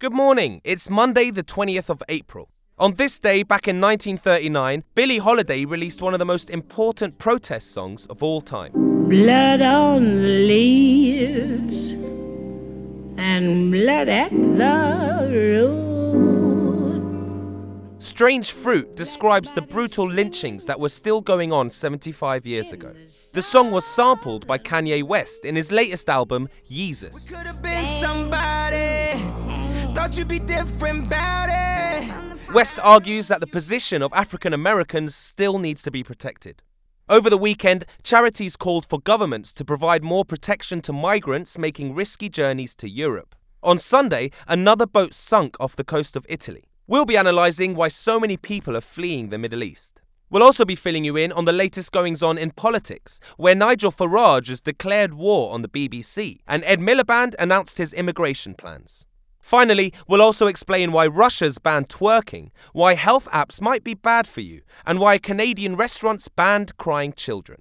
Good morning. It's Monday, the 20th of April. On this day, back in 1939, Billie Holiday released one of the most important protest songs of all time. Blood on the leaves and blood at the road. Strange Fruit describes the brutal lynchings that were still going on 75 years ago. The song was sampled by Kanye West in his latest album, Yeezus. Thought you'd be different about it. West argues that the position of African Americans still needs to be protected. Over the weekend, charities called for governments to provide more protection to migrants making risky journeys to Europe. On Sunday, another boat sunk off the coast of Italy. We'll be analysing why so many people are fleeing the Middle East. We'll also be filling you in on the latest goings on in politics, where Nigel Farage has declared war on the BBC and Ed Miliband announced his immigration plans. Finally, we'll also explain why Russia's banned twerking, why health apps might be bad for you, and why Canadian restaurants banned crying children.